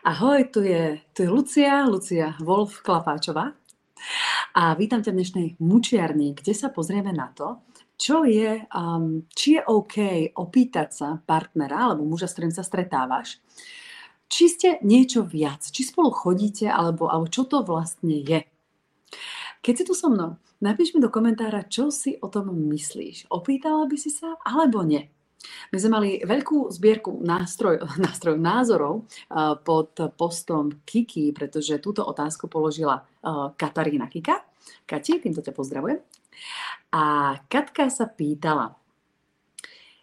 Ahoj, tu je, tu je Lucia, Lucia Wolf Klapáčová a vítam ťa v dnešnej mučiarni, kde sa pozrieme na to, čo je, um, či je OK opýtať sa partnera alebo muža, s ktorým sa stretávaš, či ste niečo viac, či spolu chodíte, alebo, alebo čo to vlastne je. Keď si tu so mnou, napíš mi do komentára, čo si o tom myslíš. Opýtala by si sa, alebo nie. My sme mali veľkú zbierku nástroj, nástroj názorov uh, pod postom Kiki, pretože túto otázku položila uh, Katarína Kika. Kati, týmto ťa pozdravujem. A Katka sa pýtala,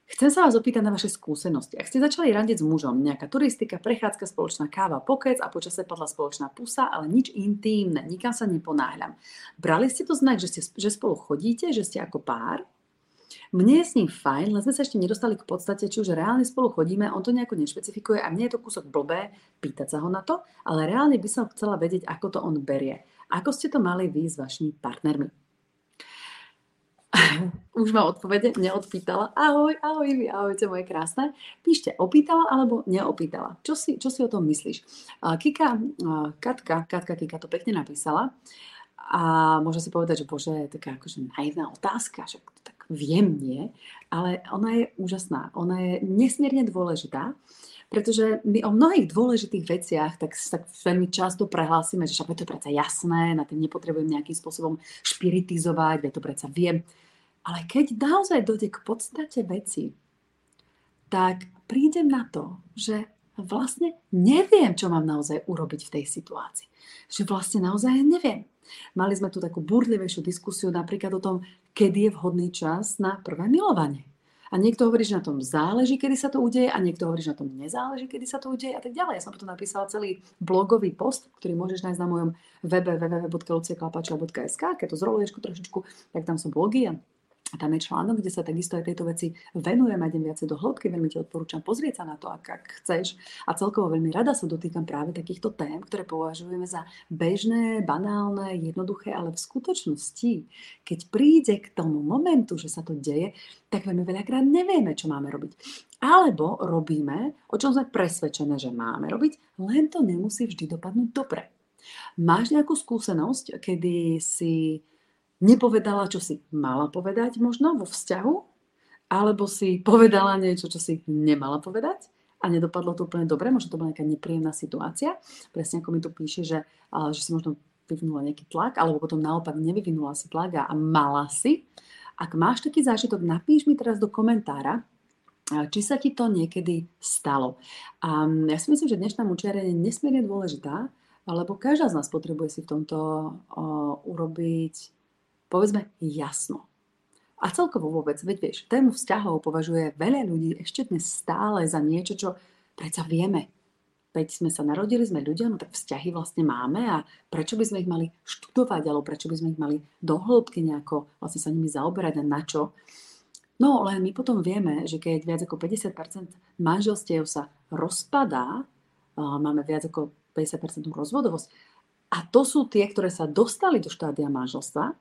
Chcem sa vás opýtať na vaše skúsenosti. Ak ste začali randiť s mužom, nejaká turistika, prechádzka, spoločná káva, pokec a počase padla spoločná pusa, ale nič intímne, nikam sa neponáhľam. Brali ste to znak, že, ste, že spolu chodíte, že ste ako pár? Mne je s ním fajn, len sme sa ešte nedostali k podstate, či už reálne spolu chodíme, on to nejako nešpecifikuje a mne je to kúsok blbé pýtať sa ho na to, ale reálne by som chcela vedieť, ako to on berie. Ako ste to mali vy s vašimi partnermi? Už ma odpovede neodpýtala. Ahoj, ahoj vy, ahojte moje krásne. Píšte, opýtala alebo neopýtala. Čo si, čo si o tom myslíš? Kika, Katka, Katka Kika to pekne napísala. A môže si povedať, že bože, taká akože naivná otázka, že tak viem, nie, ale ona je úžasná, ona je nesmierne dôležitá, pretože my o mnohých dôležitých veciach tak, tak veľmi často prehlásime, že však to je predsa jasné, na tým nepotrebujem nejakým spôsobom špiritizovať, veď to predsa viem. Ale keď naozaj dojde k podstate veci, tak prídem na to, že vlastne neviem, čo mám naozaj urobiť v tej situácii. Že vlastne naozaj neviem. Mali sme tu takú burlivejšiu diskusiu napríklad o tom, kedy je vhodný čas na prvé milovanie. A niekto hovorí, že na tom záleží, kedy sa to udeje a niekto hovorí, že na tom nezáleží, kedy sa to udeje a tak ďalej. Ja som potom napísala celý blogový post, ktorý môžeš nájsť na mojom webe www.luciaklapačova.sk. Keď to zroluješ trošičku, tak tam sú blogy a tam je článok, kde sa takisto aj tejto veci venujem a idem viacej do hĺbky. Veľmi ti odporúčam pozrieť sa na to, ak, ak chceš. A celkovo veľmi rada sa dotýkam práve takýchto tém, ktoré považujeme za bežné, banálne, jednoduché, ale v skutočnosti, keď príde k tomu momentu, že sa to deje, tak veľmi veľakrát nevieme, čo máme robiť. Alebo robíme, o čom sme presvedčené, že máme robiť, len to nemusí vždy dopadnúť dobre. Máš nejakú skúsenosť, kedy si nepovedala, čo si mala povedať možno vo vzťahu, alebo si povedala niečo, čo si nemala povedať a nedopadlo to úplne dobre, možno to bola nejaká nepríjemná situácia, presne ako mi tu píše, že, že si možno vyvinula nejaký tlak, alebo potom naopak nevyvinula si tlak a, mala si. Ak máš taký zážitok, napíš mi teraz do komentára, či sa ti to niekedy stalo. A ja si myslím, že dnešná mučiara je nesmierne dôležitá, lebo každá z nás potrebuje si v tomto urobiť povedzme jasno. A celkovo vôbec, veď vieš, tému vzťahov považuje veľa ľudí ešte dnes stále za niečo, čo predsa vieme. Veď sme sa narodili, sme ľudia, no tak vzťahy vlastne máme a prečo by sme ich mali študovať, alebo prečo by sme ich mali dohĺbky nejako vlastne sa nimi zaoberať a na čo. No len my potom vieme, že keď viac ako 50% manželstiev sa rozpadá, máme viac ako 50% rozvodovosť, a to sú tie, ktoré sa dostali do štádia manželstva,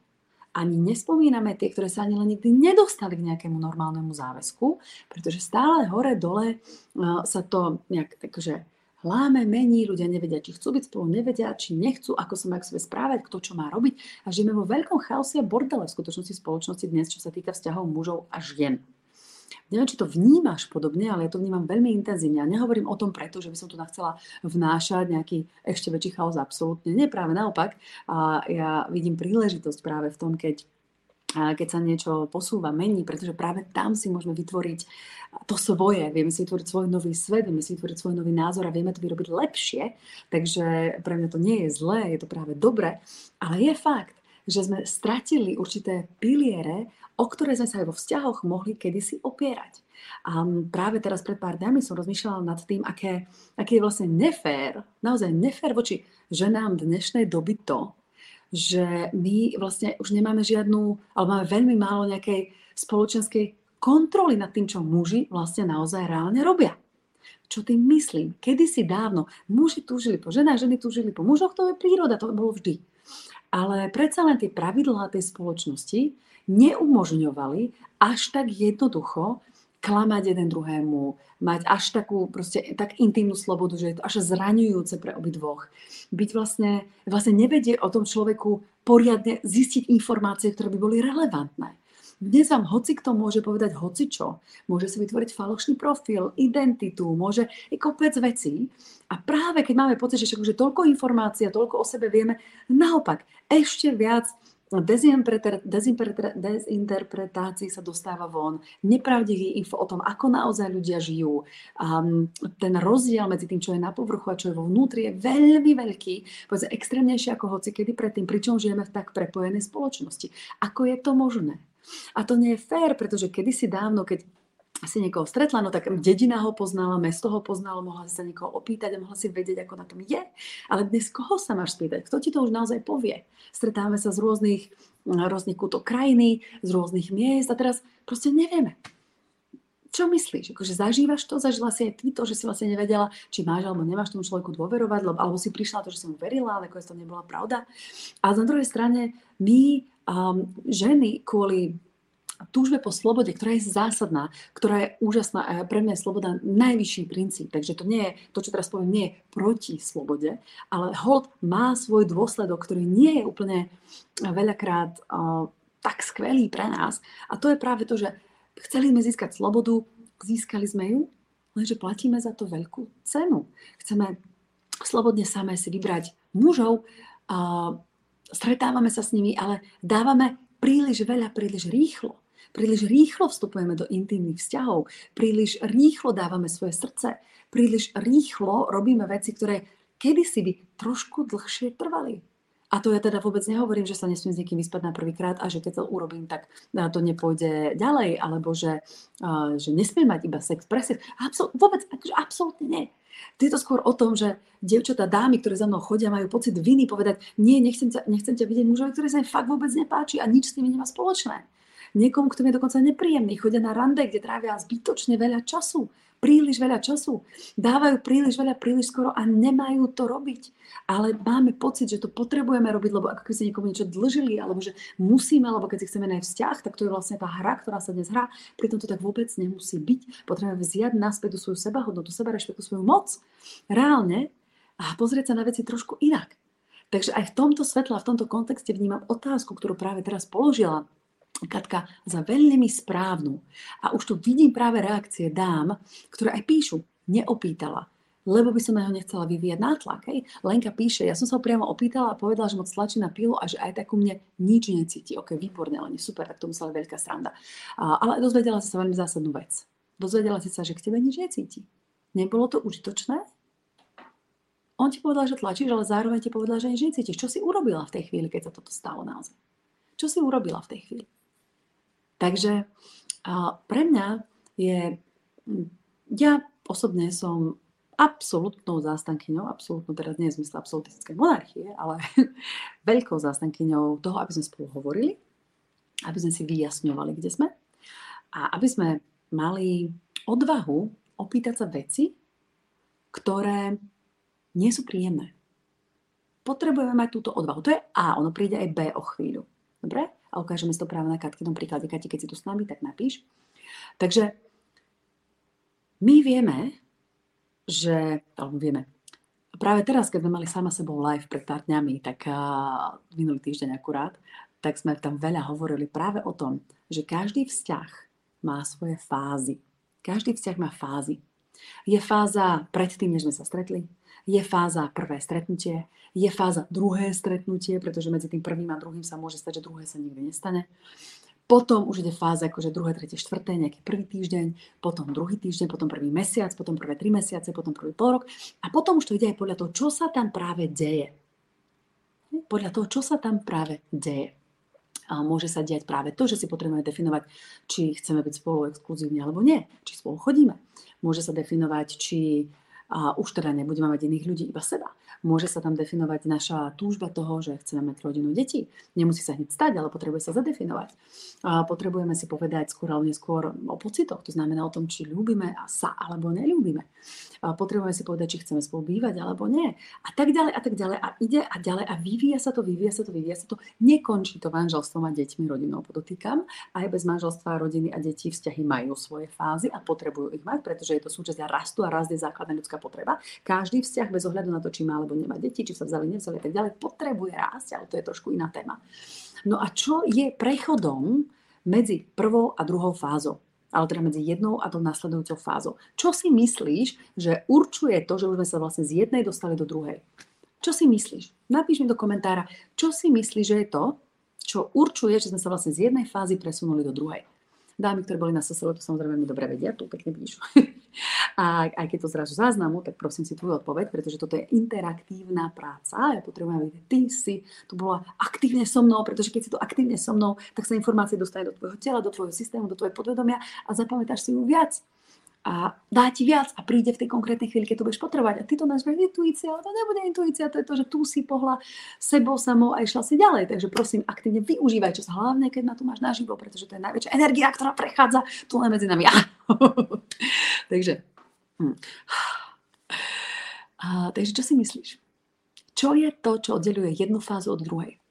ani nespomíname tie, ktoré sa ani len nikdy nedostali k nejakému normálnemu záväzku, pretože stále hore-dole uh, sa to nejak takže láme, mení, ľudia nevedia, či chcú byť spolu, nevedia, či nechcú, ako sa majú k sebe správať, kto čo má robiť. A žijeme vo veľkom chaose a bordele v skutočnosti spoločnosti dnes, čo sa týka vzťahov mužov a žien. Neviem, či to vnímaš podobne, ale ja to vnímam veľmi intenzívne. A nehovorím o tom preto, že by som tu chcela vnášať nejaký ešte väčší chaos, absolútne. Nie, práve naopak. A ja vidím príležitosť práve v tom, keď keď sa niečo posúva, mení, pretože práve tam si môžeme vytvoriť to svoje, vieme si vytvoriť svoj nový svet, vieme si vytvoriť svoj nový názor a vieme to vyrobiť lepšie. Takže pre mňa to nie je zlé, je to práve dobre, ale je fakt, že sme stratili určité piliere, o ktoré sme sa aj vo vzťahoch mohli kedysi opierať. A práve teraz pred pár dňami som rozmýšľala nad tým, aké, aké je vlastne nefér, naozaj nefér voči ženám dnešnej doby to, že my vlastne už nemáme žiadnu, alebo máme veľmi málo nejakej spoločenskej kontroly nad tým, čo muži vlastne naozaj reálne robia. Čo tým myslím? Kedy si dávno muži túžili po ženách, ženy túžili po mužoch, to je príroda, to bolo vždy. Ale predsa len tie pravidlá tej spoločnosti neumožňovali až tak jednoducho klamať jeden druhému, mať až takú proste tak intimnú slobodu, že je to až zraňujúce pre obidvoch. Byť vlastne, vlastne nevedie o tom človeku poriadne zistiť informácie, ktoré by boli relevantné. Dnes vám hoci kto môže povedať hoci čo. Môže si vytvoriť falošný profil, identitu, môže i kopec vecí. A práve keď máme pocit, že už je toľko informácií a toľko o sebe vieme, naopak ešte viac dezinterpretácií sa dostáva von, nepravdivý info o tom, ako naozaj ľudia žijú. Um, ten rozdiel medzi tým, čo je na povrchu a čo je vo vnútri, je veľmi veľký, povedzme extrémnejší ako hoci kedy predtým, pričom žijeme v tak prepojenej spoločnosti. Ako je to možné? A to nie je fér, pretože kedysi dávno, keď si niekoho stretla, no tak dedina ho poznala, mesto ho poznalo, mohla si sa niekoho opýtať a mohla si vedieť, ako na tom je. Ale dnes koho sa máš spýtať? Kto ti to už naozaj povie? Stretávame sa z rôznych, rôznych kútov krajiny, z rôznych miest a teraz proste nevieme. Čo myslíš? Akože zažívaš to? Zažila si aj ty to, že si vlastne nevedela, či máš alebo nemáš tomu človeku dôverovať, lebo, alebo si prišla to, že si mu verila, ale to nebola pravda. A na druhej strane my um, ženy kvôli túžbe po slobode, ktorá je zásadná, ktorá je úžasná a pre mňa je sloboda najvyšší princíp. Takže to nie je, to čo teraz poviem, nie je proti slobode, ale hold má svoj dôsledok, ktorý nie je úplne veľakrát uh, tak skvelý pre nás. A to je práve to, že chceli sme získať slobodu, získali sme ju, lenže platíme za to veľkú cenu. Chceme slobodne samé si vybrať mužov, uh, stretávame sa s nimi, ale dávame príliš veľa, príliš rýchlo. Príliš rýchlo vstupujeme do intimných vzťahov, príliš rýchlo dávame svoje srdce, príliš rýchlo robíme veci, ktoré kedysi by trošku dlhšie trvali. A to ja teda vôbec nehovorím, že sa nesmiem s niekým vyspať na prvýkrát a že keď to urobím, tak to nepôjde ďalej, alebo že, že nesmiem mať iba sex pre sex. Absol- vôbec, akože absolútne nie. Je to skôr o tom, že dievčatá, dámy, ktoré za mnou chodia, majú pocit viny povedať, nie, nechcem ťa, nechcem ťa vidieť mužovi, ktorý sa mi fakt vôbec nepáči a nič s nimi nemá spoločné niekomu, kto mi je dokonca nepríjemný, chodia na rande, kde trávia zbytočne veľa času, príliš veľa času, dávajú príliš veľa, príliš skoro a nemajú to robiť. Ale máme pocit, že to potrebujeme robiť, lebo ako keby si niekomu niečo dlžili, alebo že musíme, alebo keď si chceme nájsť vzťah, tak to je vlastne tá hra, ktorá sa dnes hrá. Pritom to tak vôbec nemusí byť. Potrebujeme vziať naspäť do svoju sebahodnotu, seba rešpektu, svoju moc. Reálne a pozrieť sa na veci trošku inak. Takže aj v tomto svetle v tomto kontexte vnímam otázku, ktorú práve teraz položila Katka za veľmi správnu. A už tu vidím práve reakcie dám, ktoré aj píšu, neopýtala, lebo by som na neho nechcela vyvíjať nátlak. Hej. Lenka píše, ja som sa ho priamo opýtala a povedala, že moc tlačí na pilu a že aj tak u mne nič necíti. Ok, výborne, ale super, tak to musela veľká sranda. A, ale dozvedela si sa veľmi zásadnú vec. Dozvedela si sa, že k tebe nič necíti. Nebolo to užitočné? On ti povedal, že tlačíš, ale zároveň ti povedal, že nič necítiš. Čo si urobila v tej chvíli, keď sa toto stalo naozaj? Čo si urobila v tej chvíli? Takže pre mňa je, ja osobne som absolútnou zástankyňou, absolútnou teraz nie je zmysle absolutistickej monarchie, ale veľkou zástankyňou toho, aby sme spolu hovorili, aby sme si vyjasňovali, kde sme a aby sme mali odvahu opýtať sa veci, ktoré nie sú príjemné. Potrebujeme mať túto odvahu. To je A, ono príde aj B o chvíľu. Dobre? a ukážeme si to práve na Katkinom príklade. Kati, keď si tu s nami, tak napíš. Takže my vieme, že, alebo vieme, práve teraz, keď sme mali sama sebou live pred pár dňami, tak uh, minulý týždeň akurát, tak sme tam veľa hovorili práve o tom, že každý vzťah má svoje fázy. Každý vzťah má fázy. Je fáza predtým, než sme sa stretli, je fáza prvé stretnutie, je fáza druhé stretnutie, pretože medzi tým prvým a druhým sa môže stať, že druhé sa nikdy nestane. Potom už ide fáza akože druhé, tretie, štvrté, nejaký prvý týždeň, potom druhý týždeň, potom prvý mesiac, potom prvé tri mesiace, potom prvý pol rok a potom už to ide aj podľa toho, čo sa tam práve deje. Podľa toho, čo sa tam práve deje. Môže sa diať práve to, že si potrebujeme definovať, či chceme byť spolu exkluzívne alebo nie, či spolu chodíme. Môže sa definovať, či A už teda nebudeme mať iných ľudí, iba seba. Môže sa tam definovať naša túžba toho, že chceme mať rodinu detí. Nemusí sa hneď stať, ale potrebuje sa zadefinovať. A potrebujeme si povedať skôr alebo neskôr o pocitoch, to znamená o tom, či ľúbime sa alebo neľúbime. A potrebujeme si povedať, či chceme spolu bývať alebo nie. A tak ďalej a tak ďalej. A ide a ďalej a vyvíja sa to, vyvíja sa to, vyvíja sa to. Nekončí to manželstvom a deťmi, rodinou, podotýkam. Aj bez manželstva, rodiny a detí vzťahy majú svoje fázy a potrebujú ich mať, pretože je to súčasť rastu a rast je základná ľudská potreba. Každý vzťah bez ohľadu na to, či má alebo nemá deti, či sa vzali, nevzali a tak ďalej, potrebuje rásť, ale to je trošku iná téma. No a čo je prechodom medzi prvou a druhou fázou? ale teda medzi jednou a tou nasledujúcou fázou. Čo si myslíš, že určuje to, že už sme sa vlastne z jednej dostali do druhej? Čo si myslíš? Napíš mi do komentára, čo si myslíš, že je to, čo určuje, že sme sa vlastne z jednej fázy presunuli do druhej. Dámy, ktoré boli na SSL, to samozrejme veľmi dobre vedia, tu pekne píšu. A aj keď to zrazu záznamu, tak prosím si tvoju odpoveď, pretože toto je interaktívna práca. Ja potrebujem, aby ty si tu bola aktívne so mnou, pretože keď si tu aktívne so mnou, tak sa informácie dostane do tvojho tela, do tvojho systému, do tvojho podvedomia a zapamätáš si ju viac a dá ti viac a príde v tej konkrétnej chvíli, keď to budeš potrebovať. A ty to nazveš intuícia, ale to nebude intuícia, to je to, že tu si pohla sebou samou a išla si ďalej. Takže prosím, aktívne využívaj čas, hlavne keď na to máš naživo, pretože to je najväčšia energia, ktorá prechádza tu len medzi nami. takže, hm. a, takže čo si myslíš? Čo je to, čo oddeluje jednu fázu od druhej?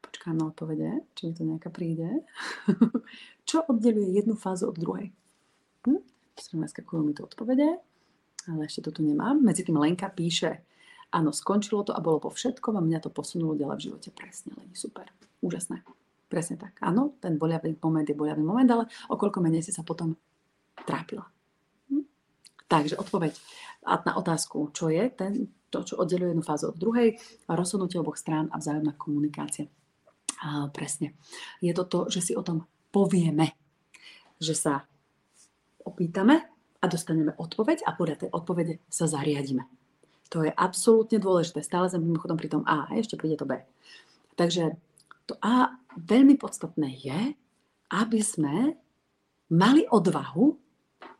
Počkám na odpovede, či mi to nejaká príde. čo oddeluje jednu fázu od druhej? Hm? Naskakujú mi to odpovede, ale ešte tu nemám. Medzi tým Lenka píše, áno, skončilo to a bolo po všetkom a mňa to posunulo ďalej v živote. Presne, Leni, super, úžasné. Presne tak. Áno, ten boľavý moment je boľavý moment, ale o koľko menej si sa potom trápila. Hm? Takže odpoveď na otázku, čo je ten, to, čo oddeluje jednu fázu od druhej, rozhodnutie oboch strán a vzájomná komunikácia. A presne. Je to to, že si o tom povieme, že sa opýtame a dostaneme odpoveď a podľa tej odpovede sa zariadíme. To je absolútne dôležité. Stále sme mimochodom pri tom A a ešte príde to B. Takže to A veľmi podstatné je, aby sme mali odvahu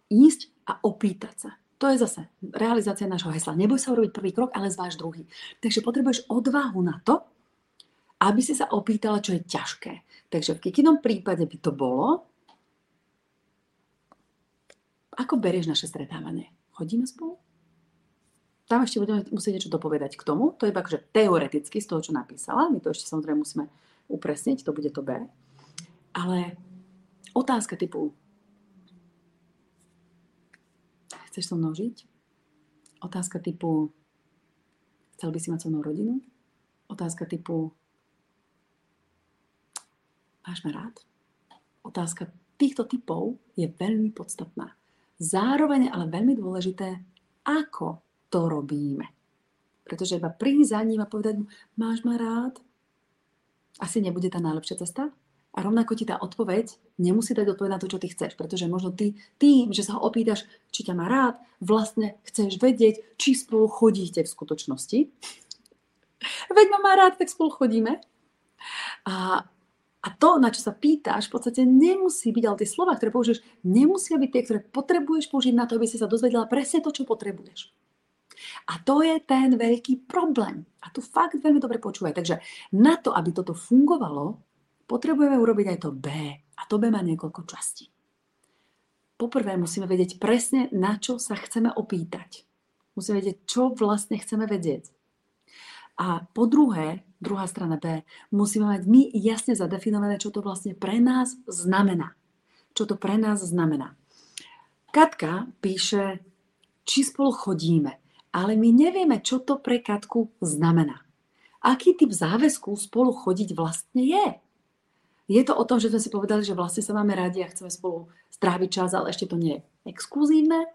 ísť a opýtať sa. To je zase realizácia nášho hesla. Neboj sa urobiť prvý krok, ale zváž druhý. Takže potrebuješ odvahu na to, aby si sa opýtala, čo je ťažké. Takže v kikinom prípade by to bolo, ako berieš naše stretávanie? Chodíme spolu? Tam ešte budeme musieť niečo dopovedať k tomu. To je iba akože teoreticky z toho, čo napísala. My to ešte samozrejme musíme upresniť, to bude to B. Ale otázka typu Chceš so mnou žiť? Otázka typu Chcel by si mať so mnou rodinu? Otázka typu Máš ma rád? Otázka týchto typov je veľmi podstatná. Zároveň ale veľmi dôležité, ako to robíme. Pretože iba prísť za ním a povedať mu, máš ma rád, asi nebude tá najlepšia cesta. A rovnako ti tá odpoveď nemusí dať odpoveď na to, čo ty chceš. Pretože možno ty tým, že sa ho opýtaš, či ťa má rád, vlastne chceš vedieť, či spolu chodíte v skutočnosti. Veď ma má rád, tak spolu chodíme. A a to, na čo sa pýtaš, v podstate nemusí byť, ale tie slova, ktoré použiješ, nemusia byť tie, ktoré potrebuješ použiť na to, aby si sa dozvedela presne to, čo potrebuješ. A to je ten veľký problém. A tu fakt veľmi dobre počúvaj. Takže na to, aby toto fungovalo, potrebujeme urobiť aj to B. A to B má niekoľko častí. Poprvé musíme vedieť presne, na čo sa chceme opýtať. Musíme vedieť, čo vlastne chceme vedieť. A po druhé, druhá strana B, musíme mať my jasne zadefinované, čo to vlastne pre nás znamená. Čo to pre nás znamená. Katka píše, či spolu chodíme, ale my nevieme, čo to pre Katku znamená. Aký typ záväzku spolu chodiť vlastne je? Je to o tom, že sme si povedali, že vlastne sa máme radi a chceme spolu stráviť čas, ale ešte to nie je exkluzívne?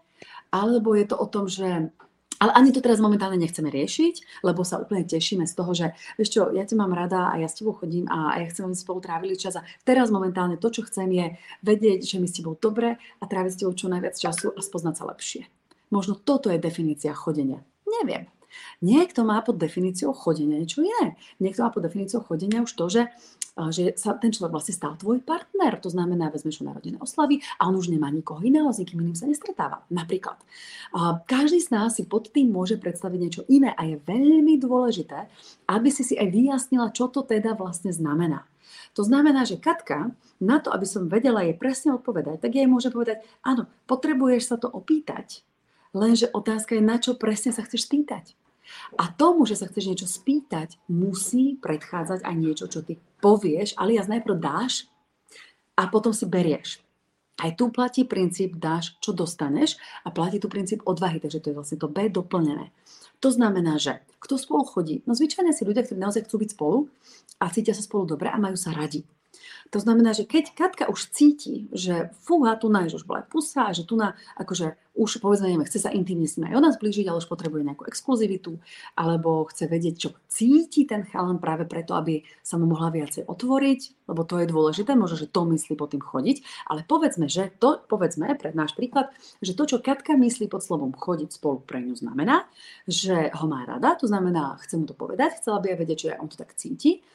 Alebo je to o tom, že ale ani to teraz momentálne nechceme riešiť, lebo sa úplne tešíme z toho, že vieš čo, ja ťa mám rada a ja s tebou chodím a ja chcem, aby spolu trávili čas. A teraz momentálne to, čo chcem, je vedieť, že mi s tebou dobre a tráviť s tebou čo najviac času a spoznať sa lepšie. Možno toto je definícia chodenia. Neviem. Niekto má pod definíciou chodenia niečo iné. Niekto má pod definíciou chodenia už to, že že sa ten človek vlastne stal tvoj partner. To znamená, vezmeš ho na rodinné oslavy a on už nemá nikoho iného, s nikým iným sa nestretáva. Napríklad. Každý z nás si pod tým môže predstaviť niečo iné a je veľmi dôležité, aby si si aj vyjasnila, čo to teda vlastne znamená. To znamená, že Katka, na to, aby som vedela jej presne odpovedať, tak jej môže povedať, áno, potrebuješ sa to opýtať, lenže otázka je, na čo presne sa chceš spýtať. A tomu, že sa chceš niečo spýtať, musí predchádzať aj niečo, čo ty povieš, alias najprv dáš a potom si berieš. Aj tu platí princíp dáš, čo dostaneš a platí tu princíp odvahy, takže to je vlastne to B doplnené. To znamená, že kto spolu chodí? No zvyčajne si ľudia, ktorí naozaj chcú byť spolu a cítia sa spolu dobre a majú sa radi. To znamená, že keď Katka už cíti, že fúha, tu na už bola pusa, že tu na, akože už povedzme, neviem, chce sa intimne s ním aj ona zblížiť, ale už potrebuje nejakú exkluzivitu, alebo chce vedieť, čo cíti ten chalan práve preto, aby sa mu mohla viacej otvoriť, lebo to je dôležité, možno, že to myslí pod tým chodiť, ale povedzme, že to, povedzme, pre náš príklad, že to, čo Katka myslí pod slovom chodiť spolu pre ňu znamená, že ho má rada, to znamená, chce mu to povedať, chcela by aj vedieť, že on to tak cíti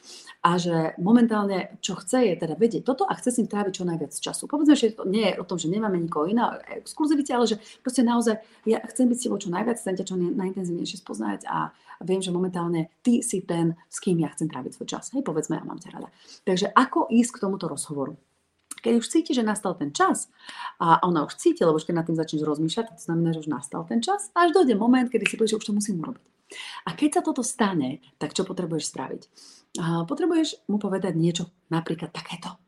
a že momentálne, čo chce, je teda vedieť toto a chce si tráviť čo najviac času. Povedzme, že to nie je o tom, že nemáme nikoho iného exkluzivite, ale že Proste naozaj, ja chcem byť s tebou čo najviac, chcem ťa čo najintenzívnejšie spoznať a viem, že momentálne ty si ten, s kým ja chcem tráviť svoj čas. Hej, povedzme, ja mám ťa rada. Takže ako ísť k tomuto rozhovoru? Keď už cíti, že nastal ten čas a ona už cíti, lebo už keď nad tým začneš rozmýšľať, to znamená, že už nastal ten čas, až dojde moment, kedy si povieš, že už to musím urobiť. A keď sa toto stane, tak čo potrebuješ spraviť? A potrebuješ mu povedať niečo, napríklad takéto.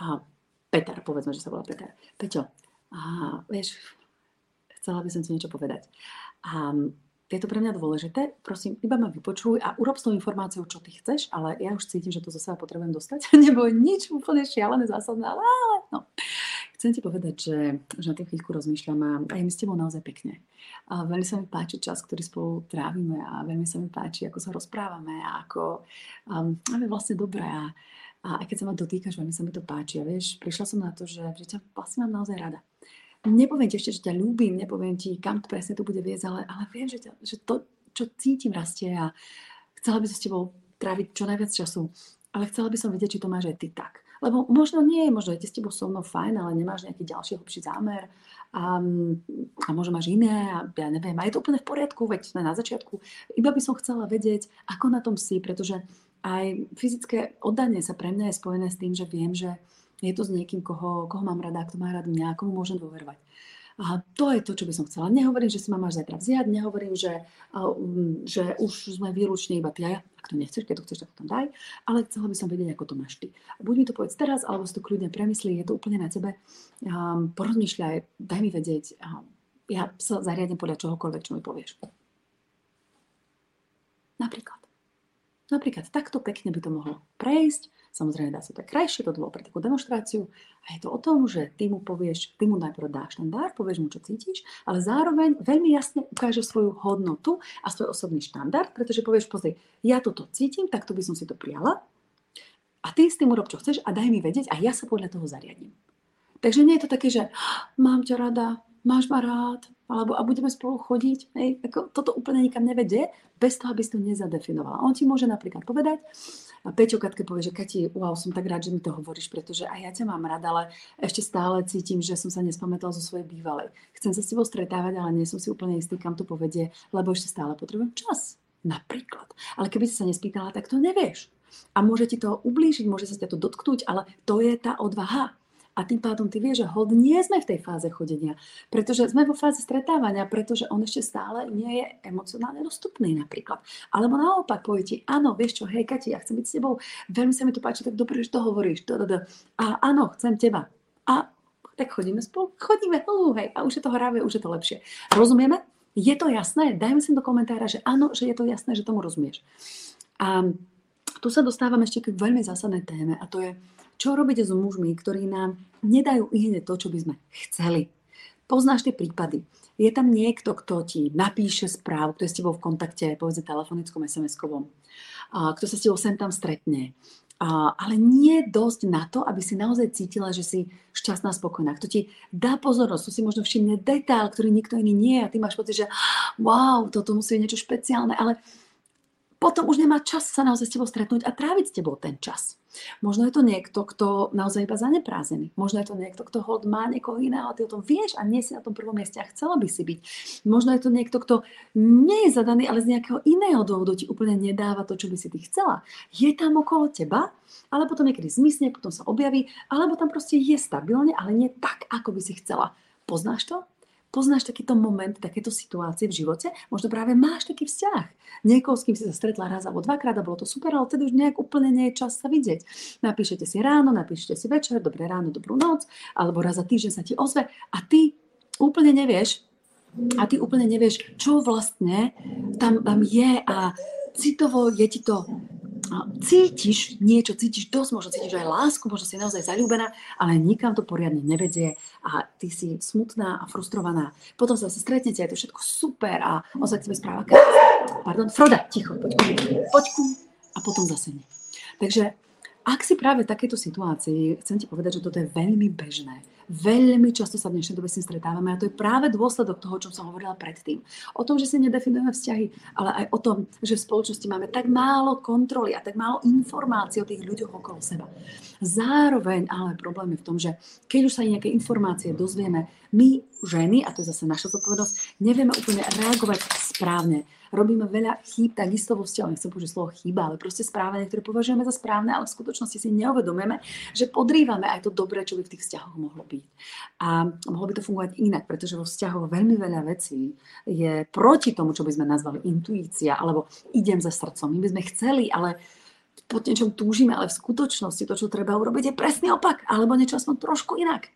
A Peter, povedzme, že sa volá Peter. Peťo, a vieš, chcela by som ti niečo povedať. A je to pre mňa dôležité. Prosím, iba ma vypočuj a urob s tou informáciou, čo ty chceš, ale ja už cítim, že to zo seba potrebujem dostať. Nebo nič úplne šialené, zásadné, ale, ale no. Chcem ti povedať, že, že na tým chvíľku rozmýšľam a, a je mi s tebou naozaj pekne. A veľmi sa mi páči čas, ktorý spolu trávime a veľmi sa mi páči, ako sa rozprávame a ako um, vlastne dobré. A, a aj keď sa ma dotýkaš, veľmi sa mi to páči. A vieš, prišla som na to, že, že ťa vlastne mám naozaj rada. Nepoviem ti ešte, že ťa ľúbim, nepoviem ti, kam to presne to bude viesť, ale, ale viem, že, ťa, že to, čo cítim, rastie a chcela by som s tebou tráviť čo najviac času, ale chcela by som vedieť, či to máš aj ty tak. Lebo možno nie, možno je s tebou so mnou fajn, ale nemáš nejaký ďalší hlbší zámer a, a možno máš iné a ja neviem, a je to úplne v poriadku, veď sme na začiatku. Iba by som chcela vedieť, ako na tom si, pretože aj fyzické oddanie sa pre mňa je spojené s tým, že viem, že je to s niekým, koho, koho mám rada, kto má rád mňa, komu môžem dôverovať. A to je to, čo by som chcela. Nehovorím, že si ma máš zajtra vziať, nehovorím, že, um, že už sme výlučne iba ty a ja. Ak to nechceš, keď to chceš, tak to tam daj. Ale chcela by som vedieť, ako to máš ty. Buď mi to povedz teraz, alebo si to kľudne premyslí, je to úplne na tebe. Um, porozmýšľaj, daj mi vedieť. Um, ja sa zariadím podľa čohokoľvek, čo mi povieš. Napríklad. Napríklad takto pekne by to mohlo prejsť Samozrejme, dá sa to krajšie, to bolo pre takú demonstráciu. A je to o tom, že ty mu povieš, ty mu najprv dáš ten dar, povieš mu, čo cítiš, ale zároveň veľmi jasne ukážeš svoju hodnotu a svoj osobný štandard, pretože povieš, pozri, ja toto cítim, takto by som si to prijala a ty s tým urob, čo chceš a daj mi vedieť a ja sa podľa toho zariadím. Takže nie je to také, že mám ťa rada, máš ma rád, alebo a budeme spolu chodiť. Hej, ako, toto úplne nikam nevedie, bez toho, aby si to nezadefinovala. On ti môže napríklad povedať, a Peťo Katke povie, že Kati, wow, som tak rád, že mi to hovoríš, pretože aj ja ťa mám rada, ale ešte stále cítim, že som sa nespamätal zo svojej bývalej. Chcem sa s tebou stretávať, ale nie som si úplne istý, kam to povedie, lebo ešte stále potrebujem čas. Napríklad. Ale keby si sa nespýtala, tak to nevieš. A môže ti to ublížiť, môže sa ťa to dotknúť, ale to je tá odvaha. A tým pádom ty vieš, že hold nie sme v tej fáze chodenia, pretože sme vo fáze stretávania, pretože on ešte stále nie je emocionálne dostupný napríklad. Alebo naopak povie ti, áno, vieš čo, hej Kati, ja chcem byť s tebou, veľmi sa mi to páči, tak dobre, že to hovoríš. A áno, chcem teba. A tak chodíme spolu, chodíme, uh, hej, a už je to hravé, už je to lepšie. Rozumieme? Je to jasné? Dajme si do komentára, že áno, že je to jasné, že tomu rozumieš. A tu sa dostávam ešte k veľmi zásadnej téme a to je, čo robíte s mužmi, ktorí nám nedajú hneď to, čo by sme chceli. Poznáš tie prípady. Je tam niekto, kto ti napíše správu, kto je s tebou v kontakte, povedzme telefonickom, SMS-kovom, kto sa s tebou sem tam stretne, a, ale nie dosť na to, aby si naozaj cítila, že si šťastná, spokojná. Kto ti dá pozornosť, to si možno všimne detail, ktorý nikto iný nie a ty máš pocit, že wow, toto musí byť niečo špeciálne, ale potom už nemá čas sa naozaj s tebou stretnúť a tráviť s tebou ten čas. Možno je to niekto, kto naozaj iba zaneprázený. Možno je to niekto, kto hold má niekoho iného a ty o tom vieš a nie si na tom prvom mieste a chcela by si byť. Možno je to niekto, kto nie je zadaný, ale z nejakého iného dôvodu ti úplne nedáva to, čo by si ty chcela. Je tam okolo teba, ale potom niekedy zmizne, potom sa objaví, alebo tam proste je stabilne, ale nie tak, ako by si chcela. Poznáš to? Poznáš takýto moment, takéto situácie v živote? Možno práve máš taký vzťah. Niekoho, s kým si sa stretla raz alebo dvakrát a bolo to super, ale tedy už nejak úplne nie je čas sa vidieť. Napíšete si ráno, napíšete si večer, dobré ráno, dobrú noc, alebo raz za týždeň sa ti ozve a ty úplne nevieš, a ty úplne nevieš, čo vlastne tam, tam je a citovo je ti to cítiš niečo, cítiš dosť, možno cítiš aj lásku, možno si naozaj zalúbená, ale nikam to poriadne nevedie a ty si smutná a frustrovaná. Potom sa zase stretnete, je to všetko super a on sa k tebe správa. Pardon, Froda, ticho, poď ku, poď ku a potom zase nie. Takže ak si práve v takéto situácii, chcem ti povedať, že toto je veľmi bežné. Veľmi často sa v dnešnej dobe s tým stretávame a to je práve dôsledok toho, čo som hovorila predtým. O tom, že si nedefinujeme vzťahy, ale aj o tom, že v spoločnosti máme tak málo kontroly a tak málo informácií o tých ľuďoch okolo seba. Zároveň ale problém je v tom, že keď už sa nejaké informácie dozvieme, my ženy, a to je zase naša zodpovednosť, nevieme úplne reagovať správne robíme veľa chýb, takisto vo vzťahu, nechcem povedať slovo chyba, ale proste správanie, ktoré považujeme za správne, ale v skutočnosti si neuvedomujeme, že podrývame aj to dobré, čo by v tých vzťahoch mohlo byť. A mohlo by to fungovať inak, pretože vo vzťahoch veľmi veľa vecí je proti tomu, čo by sme nazvali intuícia, alebo idem za srdcom. My by sme chceli, ale po niečom túžime, ale v skutočnosti to, čo treba urobiť, je presný opak, alebo niečo aspoň trošku inak.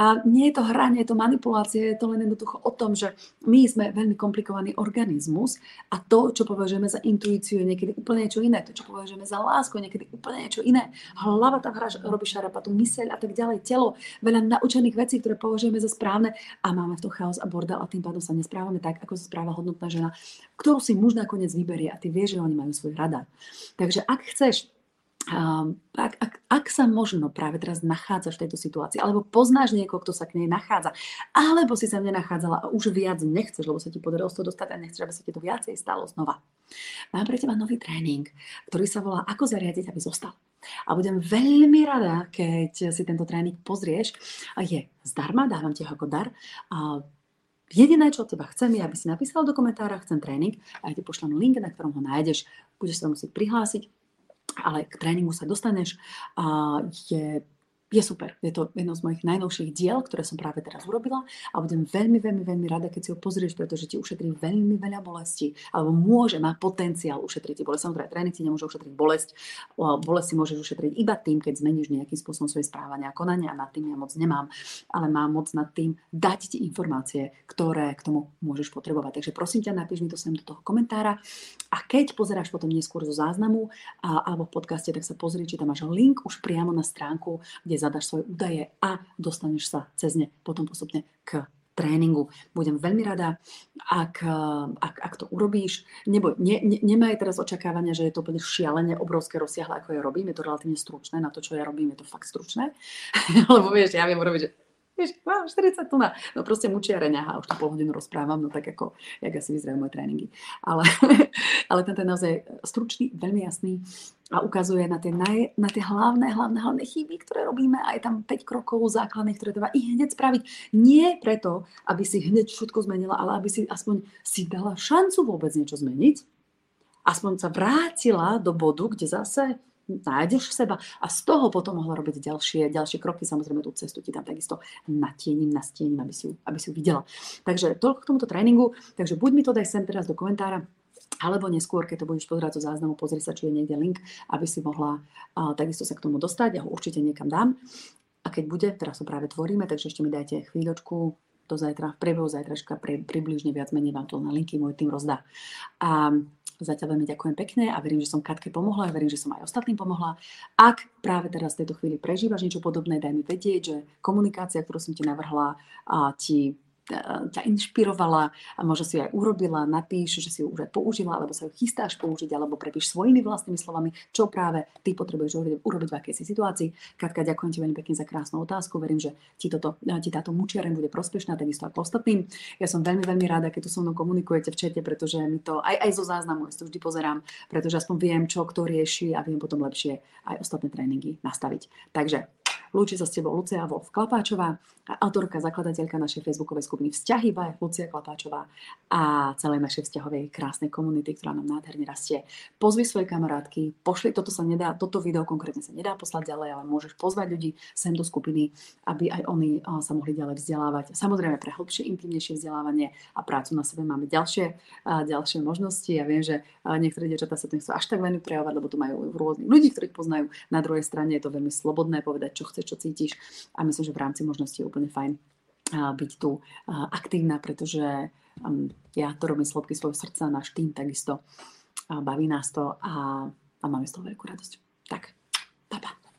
A nie je to hra, nie je to manipulácia, je to len jednoducho o tom, že my sme veľmi komplikovaný organizmus a to, čo považujeme za intuíciu, je niekedy úplne niečo iné. To, čo považujeme za lásku, je niekedy úplne niečo iné. Hlava tam hra, robí šarapatu, myseľ a tak ďalej, telo, veľa naučených vecí, ktoré považujeme za správne a máme v to chaos a bordel a tým pádom sa nesprávame tak, ako sa správa hodnotná žena, ktorú si muž nakoniec vyberie a ty vieš, že oni majú svoj radar. Takže ak chceš ak, ak, ak sa možno práve teraz nachádzaš v tejto situácii, alebo poznáš niekoho, kto sa k nej nachádza, alebo si sa nenachádzala a už viac nechceš, lebo sa ti podarilo z toho dostať a nechceš, aby sa ti to viacej stalo znova. Mám pre teba nový tréning, ktorý sa volá Ako zariadiť, aby zostal. A budem veľmi rada, keď si tento tréning pozrieš. Je zdarma, dávam ti ho ako dar. A Jediné, čo od teba chcem, je, aby si napísal do komentára, chcem tréning a ja ti pošlem link, na ktorom ho nájdeš. Budeš sa musieť prihlásiť ale k tréningu sa dostaneš. A je je super. Je to jedno z mojich najnovších diel, ktoré som práve teraz urobila a budem veľmi, veľmi, veľmi rada, keď si ho pozrieš, pretože ti ušetrí veľmi veľa bolesti alebo môže, má potenciál ušetriť ti bolesť. Samozrejme, tréning ti nemôže ušetriť bolesť. Bolesť si môžeš ušetriť iba tým, keď zmeníš nejakým spôsobom svoje správania a konania a nad tým ja moc nemám, ale mám moc nad tým dať ti informácie, ktoré k tomu môžeš potrebovať. Takže prosím ťa, napíš mi to sem do toho komentára a keď pozeráš potom neskôr zo záznamu alebo v podcaste, tak sa pozri, či tam máš link už priamo na stránku, kde zadaš svoje údaje a dostaneš sa cez ne potom postupne k tréningu. Budem veľmi rada, ak, ak, ak to urobíš. Neboj, ne, ne, nemaj teraz očakávania, že je to úplne šialene obrovské rozsiahle, ako ja robím. Je to relatívne stručné. Na to, čo ja robím, je to fakt stručné. Lebo vieš, ja viem urobiť, že vieš, mám 40 tu na, no proste mučiareňa a už tu pol hodinu rozprávam, no tak ako, jak asi vyzerajú moje tréningy. Ale, ale tento je naozaj stručný, veľmi jasný a ukazuje na tie, naj, na tie hlavné, hlavné, hlavné chyby, ktoré robíme a je tam 5 krokov základných, ktoré treba i hneď spraviť. Nie preto, aby si hneď všetko zmenila, ale aby si aspoň si dala šancu vôbec niečo zmeniť, aspoň sa vrátila do bodu, kde zase nájdeš seba a z toho potom mohla robiť ďalšie, ďalšie kroky. Samozrejme tú cestu ti tam takisto natiením, nastiením, aby si, ju, aby si ju videla. Takže toľko k tomuto tréningu. Takže buď mi to daj sem teraz do komentára, alebo neskôr, keď to budeš pozerať zo záznamu, pozri sa, či je niekde link, aby si mohla uh, takisto sa k tomu dostať. Ja ho určite niekam dám. A keď bude, teraz ho práve tvoríme, takže ešte mi dajte chvíľočku, do zajtra, v priebehu zajtračka pri, približne viac menej vám to na linky môj tým rozdá. A Zatiaľ veľmi ďakujem pekne a verím, že som Katke pomohla a verím, že som aj ostatným pomohla. Ak práve teraz v tejto chvíli prežívaš niečo podobné, daj mi vedieť, že komunikácia, ktorú som ti navrhla, a ti ťa inšpirovala a možno si ju aj urobila, napíš, že si ju už aj použila, alebo sa ju chystáš použiť, alebo prepíš svojimi vlastnými slovami, čo práve ty potrebuješ urobiť, v akejsi situácii. Katka, ďakujem ti veľmi pekne za krásnu otázku. Verím, že ti, toto, ti táto mučiareň bude prospešná, takisto ako ostatným. Ja som veľmi, veľmi rada, keď tu so mnou komunikujete v čete, pretože mi to aj, aj zo záznamu, ja to vždy pozerám, pretože aspoň viem, čo kto rieši a viem potom lepšie aj ostatné tréningy nastaviť. Takže Lúči sa s tebou Lucia Wolf Klapáčová, autorka, zakladateľka našej facebookovej skupiny Vzťahy by Lucia Klapáčová a celej našej vzťahovej krásnej komunity, ktorá nám nádherne rastie. Pozvi svoje kamarátky, pošli, toto sa nedá, toto video konkrétne sa nedá poslať ďalej, ale môžeš pozvať ľudí sem do skupiny, aby aj oni sa mohli ďalej vzdelávať. Samozrejme pre hlbšie, intimnejšie vzdelávanie a prácu na sebe máme ďalšie, ďalšie možnosti. Ja viem, že niektoré dievčatá sa to nechcú až tak veľmi prejavovať, lebo tu majú rôznych ľudí, ktorých poznajú. Na druhej strane je to veľmi slobodné povedať, čo chceš chceš, čo cítiš. A myslím, že v rámci možnosti je úplne fajn byť tu aktívna, pretože ja to robím slobky svojho srdca, náš tým takisto baví nás to a, a máme z toho veľkú radosť. Tak, papa.